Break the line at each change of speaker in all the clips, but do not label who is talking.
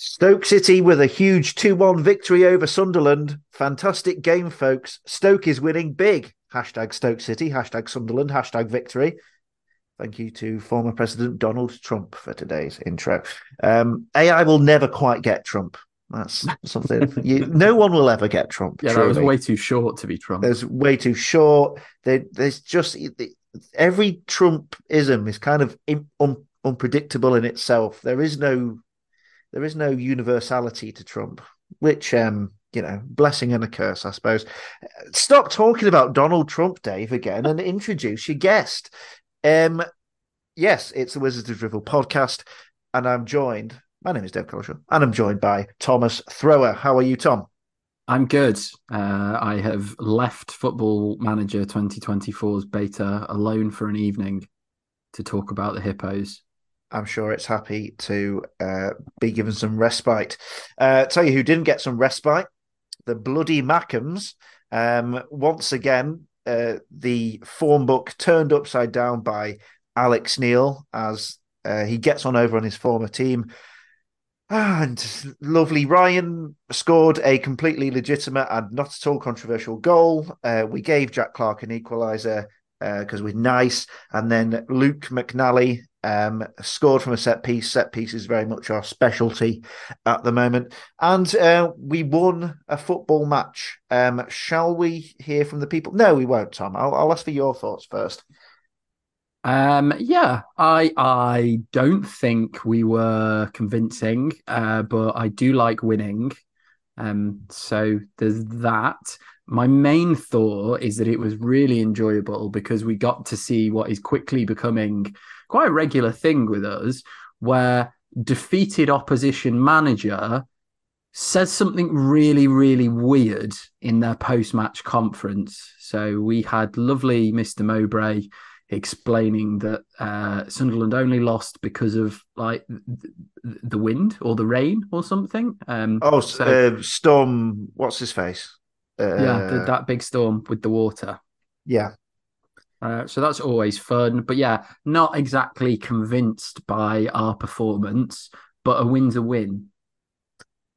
Stoke City with a huge 2 1 victory over Sunderland. Fantastic game, folks. Stoke is winning big. Hashtag Stoke City, hashtag Sunderland, hashtag victory. Thank you to former President Donald Trump for today's intro. Um, AI will never quite get Trump. That's something you, no one will ever get Trump.
Yeah, truly. that was way too short to be Trump.
There's way too short. There, there's just every Trumpism is kind of un, unpredictable in itself. There is no there is no universality to Trump, which um, you know, blessing and a curse, I suppose. Stop talking about Donald Trump, Dave, again, and introduce your guest. Um, yes, it's the Wizards of Drivel podcast, and I'm joined. My name is Dave Collishaw, and I'm joined by Thomas Thrower. How are you, Tom?
I'm good. Uh, I have left Football Manager 2024's beta alone for an evening to talk about the Hippos.
I'm sure it's happy to uh, be given some respite. Uh, tell you who didn't get some respite the Bloody Mackems. Um, once again, uh, the form book turned upside down by Alex Neil as uh, he gets on over on his former team. And lovely Ryan scored a completely legitimate and not at all controversial goal. Uh, we gave Jack Clarke an equaliser because uh, we're nice. And then Luke McNally um, scored from a set piece. Set piece is very much our specialty at the moment. And uh, we won a football match. Um, shall we hear from the people? No, we won't, Tom. I'll, I'll ask for your thoughts first.
Um, yeah, I I don't think we were convincing, uh, but I do like winning. Um, so there's that. My main thought is that it was really enjoyable because we got to see what is quickly becoming quite a regular thing with us, where defeated opposition manager says something really, really weird in their post match conference. So we had lovely Mr. Mowbray explaining that uh, Sunderland only lost because of like the wind or the rain or something. Um,
oh, so, uh, storm! What's his face?
Uh, yeah, the, that big storm with the water.
Yeah.
Uh, so that's always fun, but yeah, not exactly convinced by our performance, but a win's a win.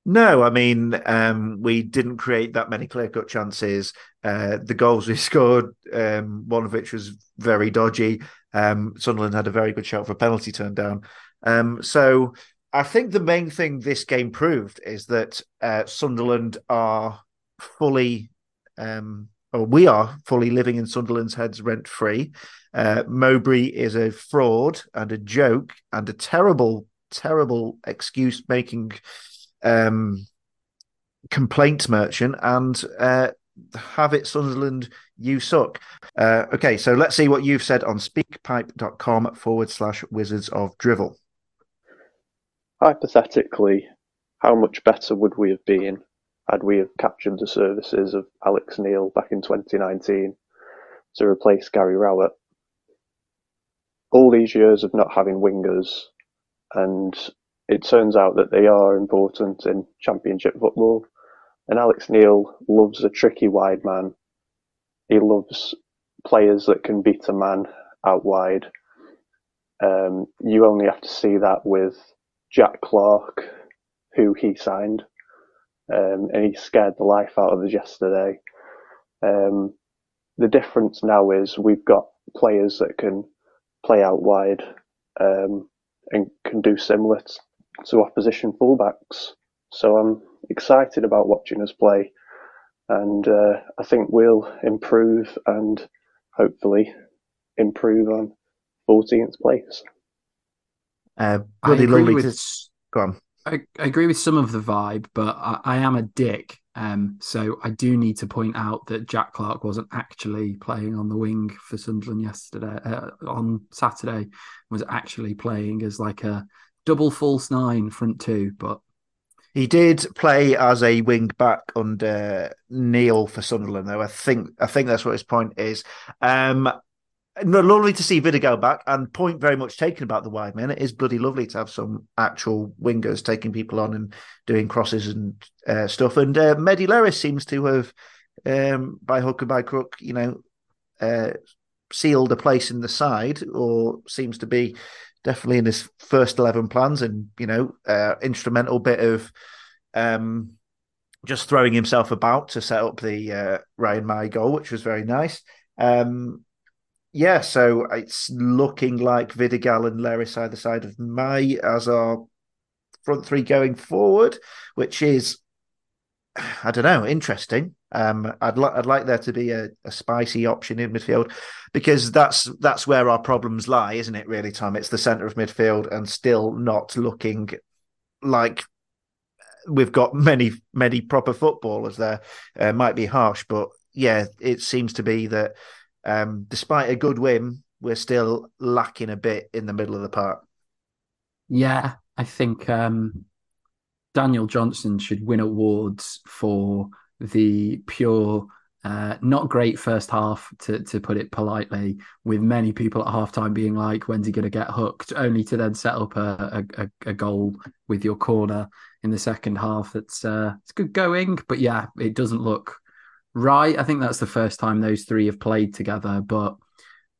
No, I mean, um, we didn't create that many clear cut chances. Uh, the goals we scored, um, one of which was very dodgy. Um, Sunderland had a very good shot for a penalty turned down. Um, so I think the main thing this game proved is that uh, Sunderland are fully, um, or we are fully living in Sunderland's heads rent free. Uh, Mowbray is a fraud and a joke and a terrible, terrible excuse making um, complaint merchant and uh, have it Sunderland, you suck. Uh, okay, so let's see what you've said on speakpipe.com forward slash wizards of drivel.
Hypothetically, how much better would we have been had we have captured the services of Alex Neil back in 2019 to replace Gary Rowett? All these years of not having wingers and it turns out that they are important in championship football. And Alex Neil loves a tricky wide man. He loves players that can beat a man out wide. Um, you only have to see that with Jack Clarke, who he signed, um, and he scared the life out of us yesterday. Um, the difference now is we've got players that can play out wide um, and can do similar to opposition fullbacks. So I'm excited about watching us play, and uh, I think we'll improve and hopefully improve on 14th place.
Uh, really lovely with, to go on.
I, I, agree with some of the vibe, but I, I am a dick. Um, so I do need to point out that Jack Clarke wasn't actually playing on the wing for Sunderland yesterday. Uh, on Saturday, was actually playing as like a double false nine front two, but
he did play as a wing back under Neil for Sunderland, though. I think I think that's what his point is. Um, lovely to see Vidigal back, and point very much taken about the wide men. It is bloody lovely to have some actual wingers taking people on and doing crosses and uh, stuff. And uh, Mehdi Léris seems to have, um, by hook and by crook, you know, uh, sealed a place in the side, or seems to be definitely in his first eleven plans, and you know, uh, instrumental bit of um, just throwing himself about to set up the uh, Ryan Mmaee goal, which was very nice. Um, yeah, so it's looking like Vidigal and Leris either side of Mmaee as our front three going forward, which is I don't know, interesting. Um, I'd like I'd like there to be a, a, spicy option in midfield because that's that's where our problems lie, isn't it? Really, Tom. It's the centre of midfield and still not looking like we've got many many proper footballers there. Uh, might be harsh, but yeah, it seems to be that um, despite a good win, we're still lacking a bit in the middle of the park.
Yeah, I think um, Daniel Johnson should win awards for the pure, uh, not great first half, to, to put it politely, with many people at halftime being like, when's he going to get hooked? Only to then set up a, a, a goal with your corner in the second half. It's, uh, it's good going, but yeah, it doesn't look right. I think that's the first time those three have played together, but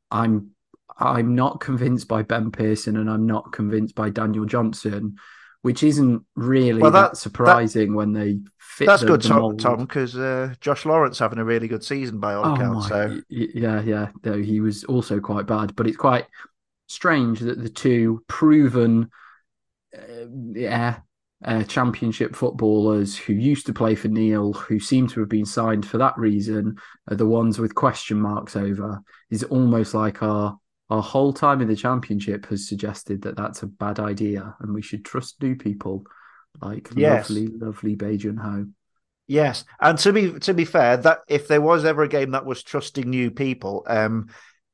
I'm I'm not convinced by Ben Pearson and I'm not convinced by Daniel Johnson which isn't really well, that, that surprising that, when they fit.
That's
the,
good,
the
Tom, Tom, because uh, Josh Laurent having a really good season by all oh accounts. So
yeah, yeah, though he was also quite bad, but it's quite strange that the two proven, uh, yeah. Uh, championship footballers who used to play for Neil, who seem to have been signed for that reason, are the ones with question marks over. Is almost like our our whole time in the championship has suggested that that's a bad idea and we should trust new people like yes. lovely, lovely Bae Jun-ho.
Yes, and to be to be fair, that if there was ever a game that was trusting new people, um,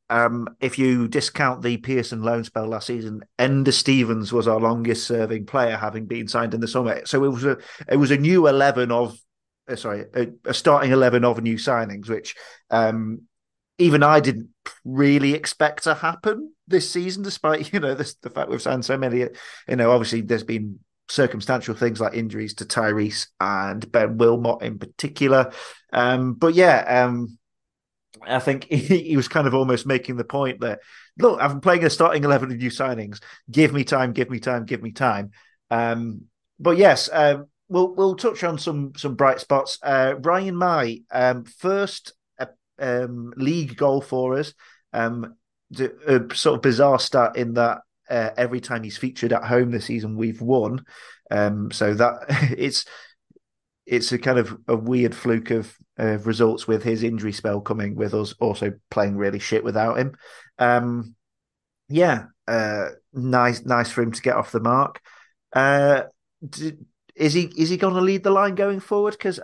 um, if you discount the Pearson loan spell last season, Enda Stevens was our longest serving player, having been signed in the summer. So it was a it was a new eleven of uh, sorry a, a, starting eleven of new signings, which um, even I didn't really expect to happen this season, despite you know this, the fact we've signed so many. You know, obviously there's been circumstantial things like injuries to Tyrese and Ben Wilmot in particular. Um, but yeah, um, I think he, was kind of almost making the point that look, I'm playing a starting eleven of new signings. Give me time, give me time, give me time. Um, but yes, um, we'll we'll touch on some some bright spots. Uh, Ryan Mmaee, um, first um, league goal for us. Um, a sort of bizarre stat in that uh, every time he's featured at home this season, we've won. Um, so that it's it's a kind of a weird fluke of uh, results with his injury spell coming, with us also playing really shit without him. Um, yeah, uh, nice, nice for him to get off the mark. Uh, is he is he going to lead the line going forward? Because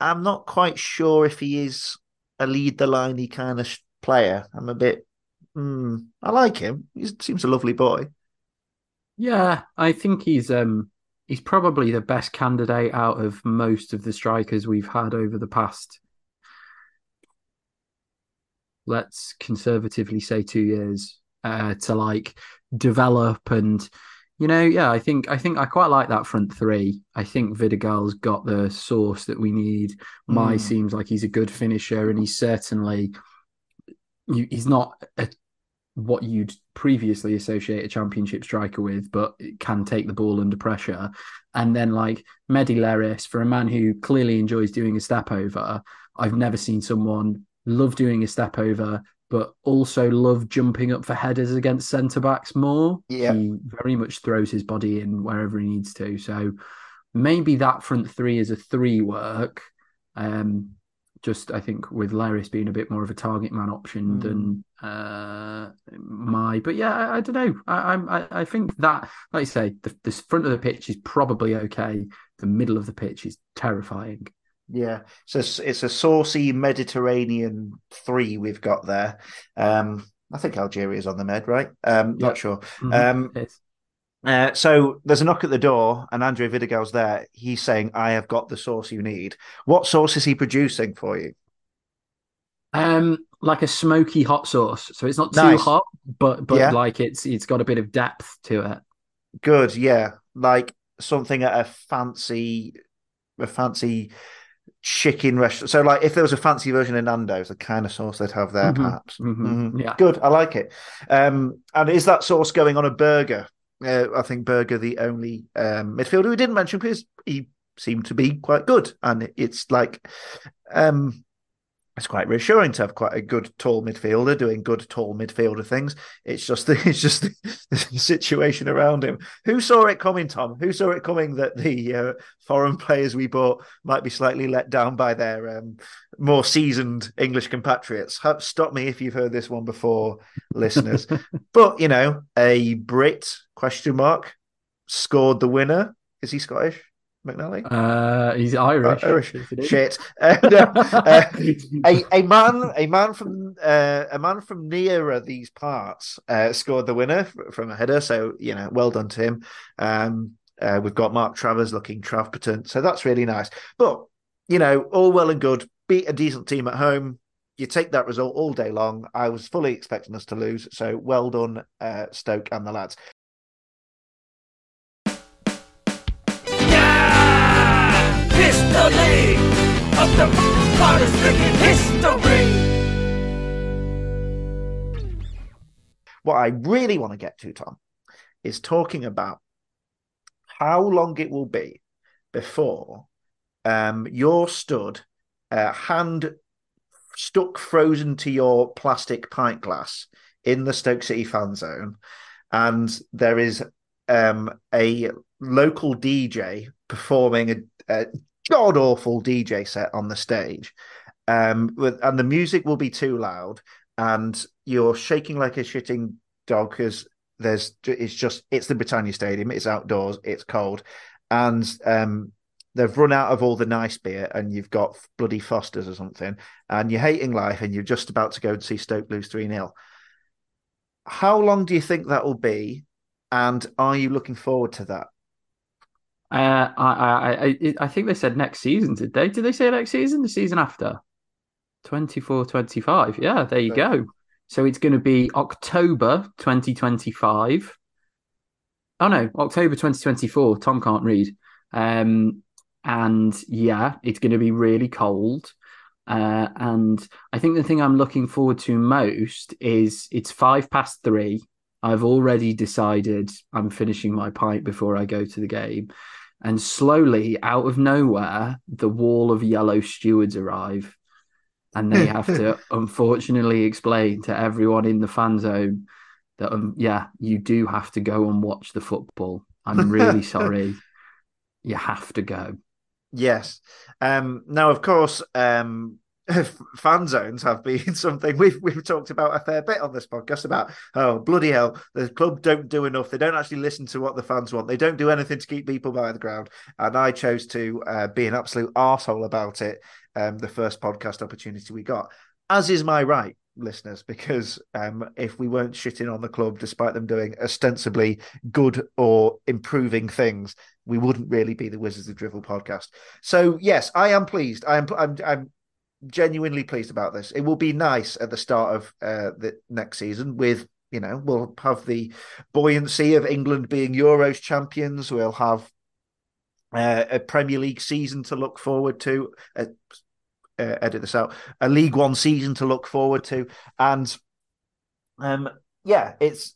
I'm not quite sure if he is a lead the liney kind of player. I'm a bit. Mm, I like him. He seems a lovely boy.
Yeah, I think he's um he's probably the best candidate out of most of the strikers we've had over the past. Let's conservatively say two years uh, to like develop and you know, yeah, I think I think I quite like that front three. I think Vidigal's got the source that we need. Mm. seems like he's a good finisher, and he's certainly he's not a, what you'd previously associate a championship striker with, but can take the ball under pressure. And then like Mehdi Leris, for a man who clearly enjoys doing a step over, I've never seen someone love doing a step over but also love jumping up for headers against centre backs more.
Yeah.
He very much throws his body in wherever he needs to. So maybe that front three is a three work. Um, just I think with Leris being a bit more of a target man option mm. than uh, Mmaee, but yeah, I, I don't know. I, I I think that, like you say, the, the front of the pitch is probably okay. The middle of the pitch is terrifying.
Yeah, so it's a saucy Mediterranean three we've got there. Um, I think Algeria is on the med, right? Um, yep. Not sure. Mm-hmm. Um, uh, so there's a knock at the door, and Andre Vidigal's there. He's saying, "I have got the sauce you need." What sauce is he producing for you?
Um, like a smoky hot sauce. So it's not too nice. hot, but but yeah. like it's it's got a bit of depth to it.
Good, yeah, like something at a fancy, a fancy chicken restaurant. So, like, if there was a fancy version of Nando's, the kind of sauce they'd have there,
Mhm,
perhaps.
mhm,
Mhm.
yeah.
Good. I like it. Um, and is that sauce going on a burger? Uh, I think Burger the only um, midfielder we didn't mention because he seemed to be quite good, and it's like, um, it's quite reassuring to have quite a good tall midfielder doing good tall midfielder things. It's just the, it's just the, the situation around him. Who saw it coming, Tom? Who saw it coming that the uh, foreign players we bought might be slightly let down by their um, more seasoned English compatriots? Stop me if you've heard this one before, listeners. but you know, a Brit question mark scored the winner. Is he Scottish? McNally?
Uh, he's Irish.
Uh, Irish. Shit. Uh, no, uh, a, a man a man from uh, a man from nearer these parts uh, scored the winner from a header. So you know well done to him. Um, uh, we've got Mark Travers looking Travperton so that's really nice. But you know all well and good. Beat a decent team at home. You take that result all day long. I was fully expecting us to lose. So well done uh, Stoke and the lads
Yeah! History of the history!
what I really want to get to, Tom, is talking about how long it will be before um, you're stood, uh, hand stuck frozen to your plastic pint glass in the Stoke City fan zone, and there is um, a local DJ performing a, a god awful DJ set on the stage, um, with, and the music will be too loud, and you're shaking like a shitting dog because there's it's just it's the Britannia Stadium, it's outdoors, it's cold, and um, they've run out of all the nice beer, and you've got bloody Fosters or something, and you're hating life, and you're just about to go and see Stoke lose three 0 How long do you think that will be, and are you looking forward to that?
Uh, I, I, I, I think they said next season, did they? Did they say next season? The season after? 24 25. Yeah, there you go. So it's going to be October 2025. Oh, no, October 2024. Tom can't read. Um, and yeah, it's going to be really cold. Uh, and I think the thing I'm looking forward to most is it's five past three. I've already decided I'm finishing my pint before I go to the game. And slowly, out of nowhere, the wall of yellow stewards arrive. And they have to, unfortunately, explain to everyone in the fan zone that, um, yeah, you do have to go and watch the football. I'm really sorry. You have to go.
Yes. Um, now, of course, um, fan zones have been something we've we've talked about a fair bit on this podcast about. Oh bloody hell! The club don't do enough. They don't actually listen to what the fans want. They don't do anything to keep people by the ground. And I chose to uh, be an absolute arsehole about it. Um, the first podcast opportunity we got, as is my right, listeners, because um, if we weren't shitting on the club, despite them doing ostensibly good or improving things, we wouldn't really be the Wizards of Drivel podcast. So yes, I am pleased. I am. I'm. I'm genuinely pleased about this. It will be nice at the start of uh, the next season with. You know, we'll have the buoyancy of England being Euros champions. We'll have uh, a Premier League season to look forward to. Uh, uh, edit this out. A League One season to look forward to, and um, yeah, it's.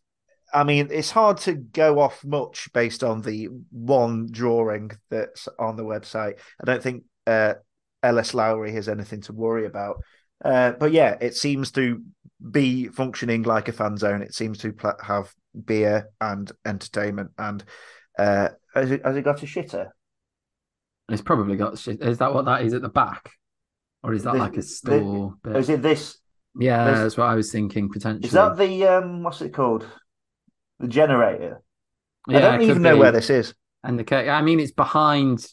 I mean, it's hard to go off much based on the one drawing that's on the website. I don't think uh, L. S. Lowry has anything to worry about. Uh, but yeah, it seems to be functioning like a fan zone. It seems to pl- have beer and entertainment. And uh, has, it, has it got a shitter?
It's probably got. shit- Is that what that is at the back, or is that
This-
like a store? bit?
Is it this?
yeah,
this-
that's what I was thinking potentially.
Is that the um? What's it called? The generator.
yeah,
I don't even know
be.
where this is.
And the. I mean, it's behind.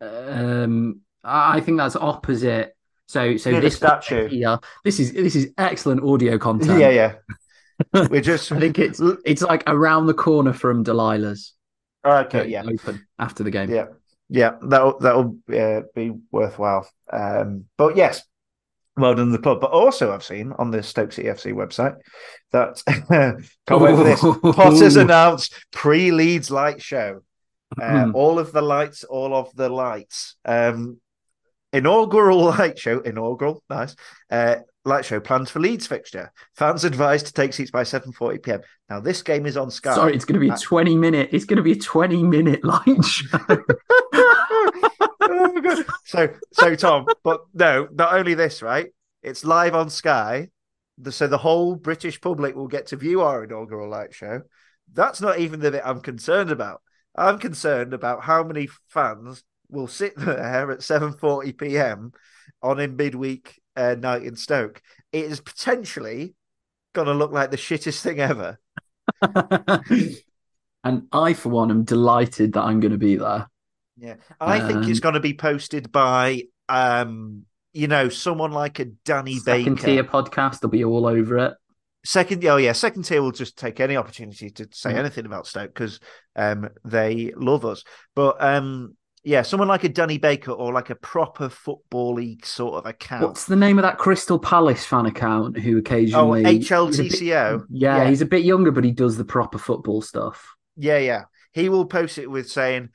Um, I think that's opposite. So, so
Near
this
statue.
here. This is this is excellent audio content.
Yeah, yeah. We're just.
I think it's it's like around the corner from Delilah's.
okay. Yeah.
open after the game.
Yeah, yeah, that'll that'll uh, be worthwhile. Um, but yes, well done to the club. But also, I've seen on the Stoke City FC website that can't wait for this. Potter's announced pre-Leeds light show. Uh, all of the lights, all of the lights. Um, inaugural light show, inaugural, nice, uh, light show plans for Leeds fixture. Fans advised to take seats by 7.40 p.m. Now, this game is on Sky.
Sorry, it's going to be a
Uh,
20 minute. It's going to be a 20 minute light show.
Oh, so, so Tom, but no, not only this, right? It's live on Sky, so the whole British public will get to view our inaugural light show. That's not even the bit I'm concerned about. I'm concerned about how many fans will sit there at 7:40 p.m. on a midweek uh, night in Stoke. It is potentially going to look like the shittest thing ever.
and I, for one, am delighted that I'm going to be there.
Yeah, I think it's
Um,
going to be posted by, um, you know, someone like a Danny
Second
Baker.
tier podcast, they'll be all over it.
Second, oh yeah, second tier will just take any opportunity to say
Yeah.
anything about Stoke because um, they love us. But um, yeah, someone like a Danny Baker or like a proper football league sort of account.
What's the name of that Crystal Palace fan account who
oh,
occasionally. he's a bit-
HLTCO.
yeah,
Yeah.
he's a bit younger, but he does the proper football stuff.
Yeah, yeah. He will post it with saying,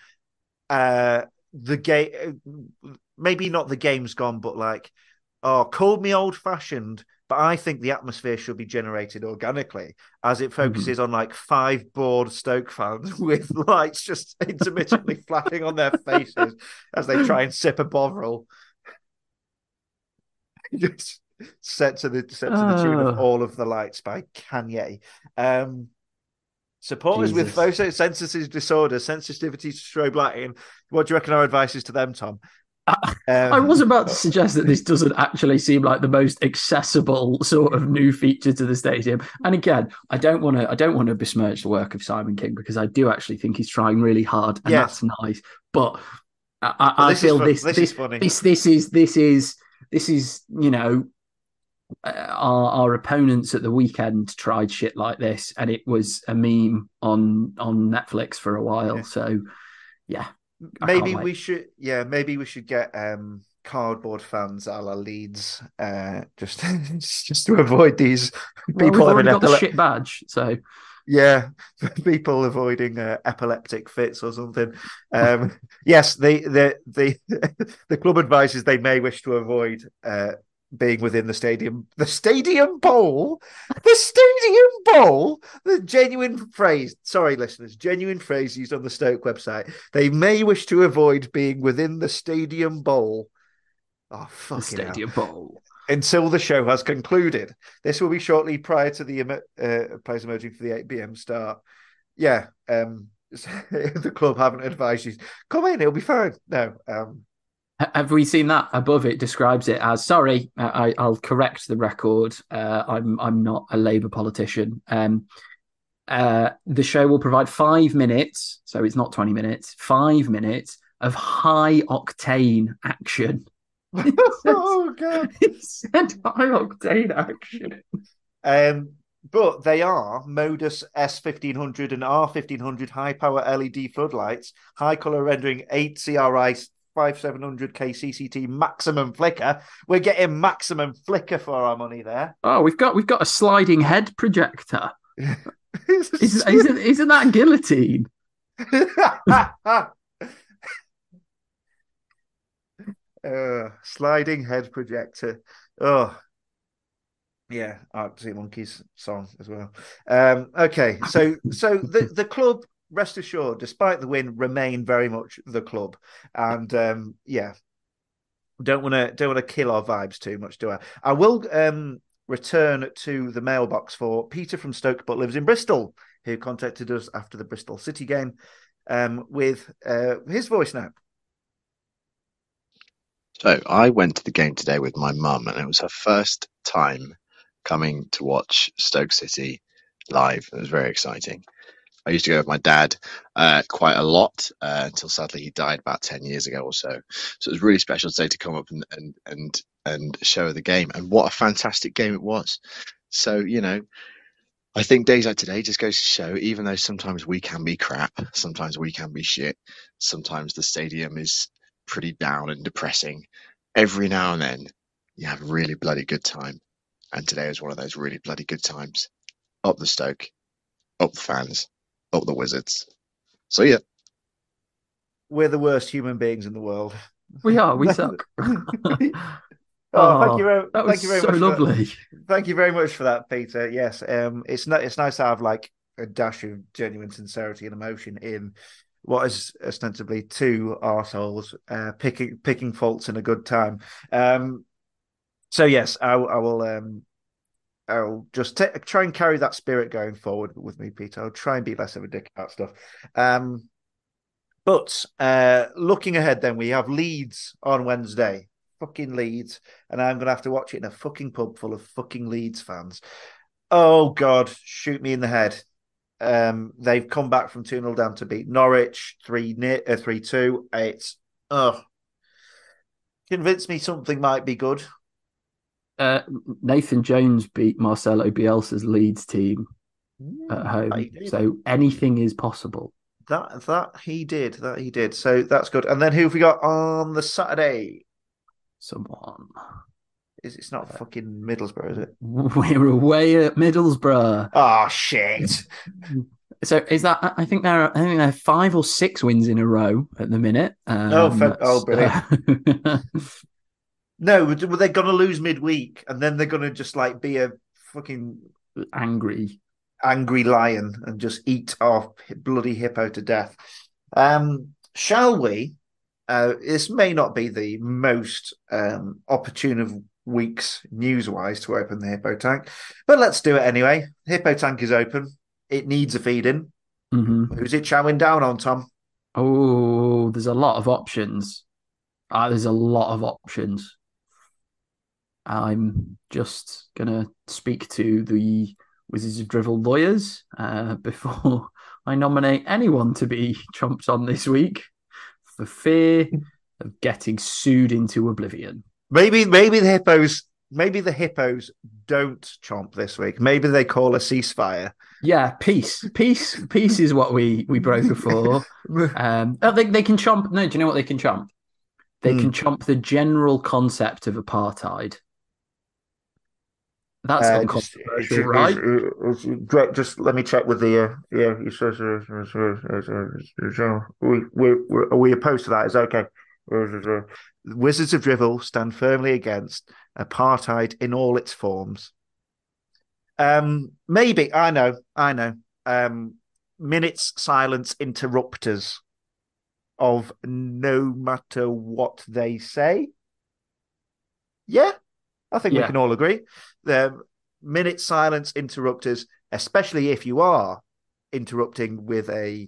uh, the game, maybe not the game's gone, but like, oh, call me old fashioned, but I think the atmosphere should be generated organically as it focuses on like five bored Stoke fans with lights just intermittently flashing on their faces as they try and sip a bovril. Just set to the set to the tune of
Oh.
all of the lights by Kanye. Um, Supporters with
Jesus.
photosensitive disorder, sensitivity to strobe lighting. What do you reckon our advice is to them, Tom?
I-
Um,
I was about to suggest that this doesn't actually seem like the most accessible sort of new feature to the stadium. And again, I don't want to I don't want to besmirch the work of Simon King because I do actually think he's trying really hard and that's nice. But I, I,
Well,
I feel this
this
this
is funny.
this this is this is this is you know uh, our our opponents at the weekend tried shit like this and it was a meme on on Netflix for a while.
Yeah.
So yeah,
maybe we should, yeah, maybe we should get um, cardboard fans a la Leeds, uh, just just to avoid these
Well,
people having
already got the
epile-
shit badge, so
Yeah, people avoiding uh, epileptic fits or something. Um, yes, the the the the club advises they may wish to avoid uh, being within the stadium. The stadium bowl, the stadium bowl. The genuine phrase. Sorry, listeners, genuine phrase used on the Stoke website. They may wish to avoid being within the stadium bowl. Oh,
the
fucking hell
Stadium Bowl.
until the show has concluded. This will be shortly prior to the uh, players emerging for the 8 p.m. start. Yeah, um, the club haven't advised you. Come in, it'll be fine. No, um,
Have we seen that above? It describes it as sorry. uh, I, I'll correct the record. Uh, I'm I'm not a Labour politician. Um, uh, the show will provide five minutes, so it's not twenty minutes. Five minutes of high octane action.
oh god.
It said high octane action.
Um, but they are Modus S1500 and R1500 high power LED floodlights, high color rendering, 8 CRI 5700K CCT maximum flicker. We're getting maximum flicker for our money there.
Oh, we've got we've got a sliding head projector. Isn't isn't, isn't that guillotine?
uh, sliding head projector. Oh, yeah, Arctic Monkeys song as well. Um, okay, so so the the club, rest assured, despite the win, remain very much the club, and um, yeah, don't want to don't want to kill our vibes too much, do I? I will um return to the mailbox for Peter from Stoke, but lives in Bristol, who contacted us after the Bristol City game, um, with uh, his voice now.
So I went to the game today with my mum, and it was her first time coming to watch Stoke City live. It was very exciting. I used to go with my dad uh, quite a lot uh, until sadly he died about ten years ago or so. So it was really special today to come up and and and and show the game. And what a fantastic game it was! So you know, I think days like today just goes to show, even though sometimes we can be crap, sometimes we can be shit, sometimes the stadium is pretty down and depressing. Every now and then, you have a really bloody good time. And today was one of those really bloody good times. Up the Stoke, up the fans, up the Wizards. So yeah,
We're the worst human beings in the world.
We are. We suck.
Oh, thank you very,
that was
thank you very
so
much. for that.
lovely.
Thank you very much for that, Peter. Yes, um, it's not. It's nice to have like a dash of genuine sincerity and emotion in what is ostensibly two arseholes uh, picking picking faults in a good time. Um, so yes, I, I will. Um, I'll just ta try and carry that spirit going forward with me, Peter. I'll try and be less of a dick about stuff. Um, but uh, looking ahead, then we have Leeds on Wednesday. Fucking Leeds, and I'm gonna have to watch it in a fucking pub full of fucking Leeds fans. Oh God, shoot me in the head. Um, they've come back from 2 0 down to beat Norwich 3 uh, 3 2. It's oh convince me something might be good.
Uh, Nathan Jones beat Marcelo Bielsa's Leeds team at home,
That he did.
so anything is possible.
that that he did, that he did. So that's good. And then who have we got on the Saturday?
Someone.
Is it's not fucking Middlesbrough, is it?
We're away at Middlesbrough.
Oh shit.
So is that? I think they're. I think they're five or six wins in a row at the minute. Um,
Oh, fa- oh, brilliant. No, were they gonna lose midweek and then they're gonna just like be a fucking
angry.
angry lion and just eat our bloody hippo to death. Um, shall we? Uh, this may not be the most um, opportune of weeks news-wise to open the hippo tank, but let's do it anyway. Hippo tank is open. It needs a feeding.
hmm
Who's it chowing down on, Tom?
Oh, there's a lot of options. Uh, there's a lot of options. I'm just gonna speak to the Wizards of Drivel lawyers uh, before I nominate anyone to be chomped on this week for fear of getting sued into oblivion.
Maybe, maybe the hippos. Maybe the hippos don't chomp this week. Maybe they call a ceasefire.
Yeah, peace, peace, peace is what we we broke for. Um, oh, they they can chomp. No, do you know what they can chomp? They
Hmm.
can chomp the general concept of apartheid. That's
Uh,
uncontroversial,
just,
right?
uh, uh, uh, just let me check with the uh, yeah. He says uh, uh, uh, uh, uh, we we we are we opposed to that? Is okay. Uh, Wizards of Drivel stand firmly against apartheid in all its forms. Um, maybe I know, I know. Um, minutes silence interrupters of no matter what they say. Yeah, I think we can all agree. The minute silence interrupters, especially if you are interrupting with a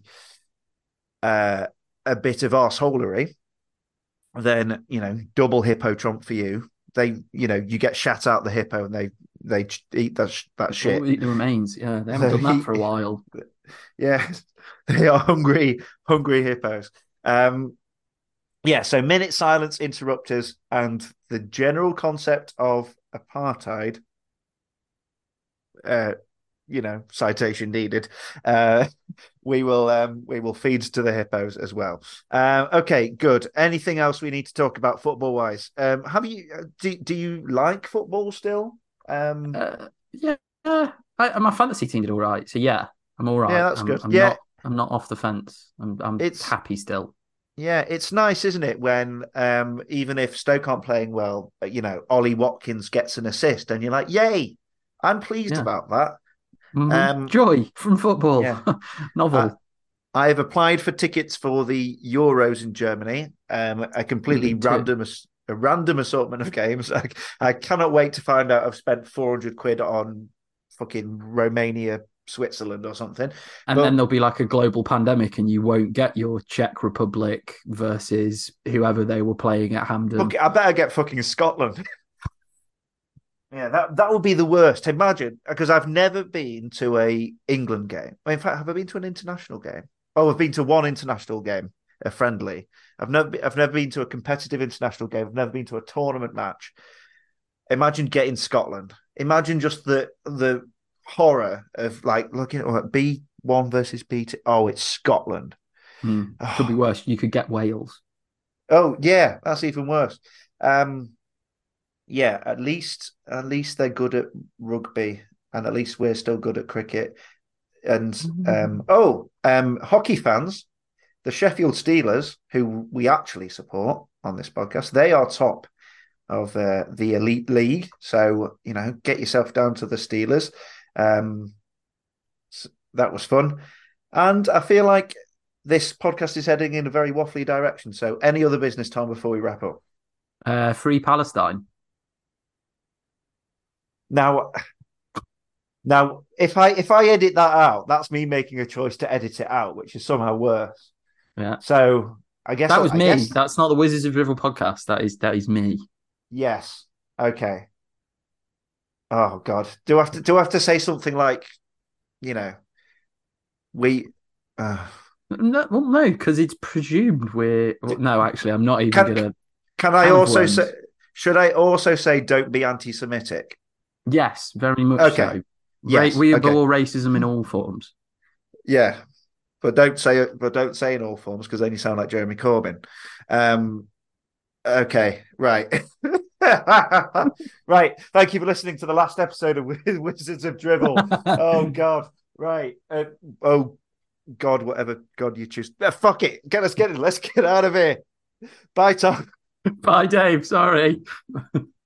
uh, a bit of arseholery, then you know double hippo trump for you. They, you know, you get shat out the hippo and they they eat that that shit.
Eat the remains. Yeah, they haven't done that for a while.
Yeah, they are hungry, hungry hippos. Um, yeah, so minute silence interrupters and the general concept of apartheid. Uh, you know, citation needed. Uh, we will um, we will feed to the hippos as well. Um, okay, good. Anything else we need to talk about football wise? Um, have you do do you like football still? Um,
Uh, yeah, I, my fantasy team did all right. So yeah, I'm all right.
Yeah, that's
I'm,
good.
I'm
Yeah.
not. I'm not off the fence. I'm. I'm
It's-
happy still.
Yeah, it's nice, isn't it? When um, even if Stoke aren't playing well, you know, Ollie Watkins gets an assist, and you're like, "Yay!" I'm pleased
Yeah.
about that.
Mhm.
Um,
Joy from football.
yeah.
Novel.
Uh, I have applied for tickets for the Euros in Germany. Um, a completely random, a random assortment of games. I, I cannot wait to find out. I've spent 400 quid on fucking Romania, Switzerland, or something.
And
But-
then there'll be like a global pandemic, and you won't get your Czech Republic versus whoever they were playing at Hampden.
Fuck, I better get fucking Scotland. yeah, that that would be the worst. Imagine because I've never been to a England game. In fact, have I been to an international game? Oh, I've been to one international game, a friendly. I've never I've never been to a competitive international game. I've never been to a tournament match. Imagine getting Scotland. Imagine just the the horror of like looking at B one versus B two. Oh, it's Scotland.
Hmm. Could be worse. You could get Wales.
Oh yeah, that's even worse. Um, yeah, at least at least they're good at rugby, and at least we're still good at cricket. And um, oh, um, hockey fans, the Sheffield Steelers, who we actually support on this podcast, they are top of uh, the elite league. So you know, get yourself down to the Steelers. Um, that was fun, and I feel like this podcast is heading in a very waffly direction. So, any other business, Tom, before we wrap up?
Uh, free Palestine.
Now, now, if I if I edit that out, that's me making a choice to edit it out, which is somehow worse.
Yeah.
So I guess
that was
I
me.
guess-
That's not the Wizards of Drivel podcast. That is that is me.
yes. Okay. Oh God. Do I have to do I have to say something like, you know, we. Uh,
No, well, no, because it's presumed we're. well, no, actually, I'm not even
Can-
gonna.
can I also say? Should I also say don't be anti-Semitic?
Yes, very much
Okay.
so.
Yes,
Ra- we
okay.
abhor racism in all forms.
Yeah, but don't say but don't say in all forms because then you sound like Jeremy Corbyn. Um, okay, right, right. Thank you for listening to the last episode of Wizards of Dribble. oh God, right. Uh, oh God, whatever God you choose. Uh, fuck it. Get us get it. Let's get out of here. Bye, Tom.
Bye, Dave. Sorry.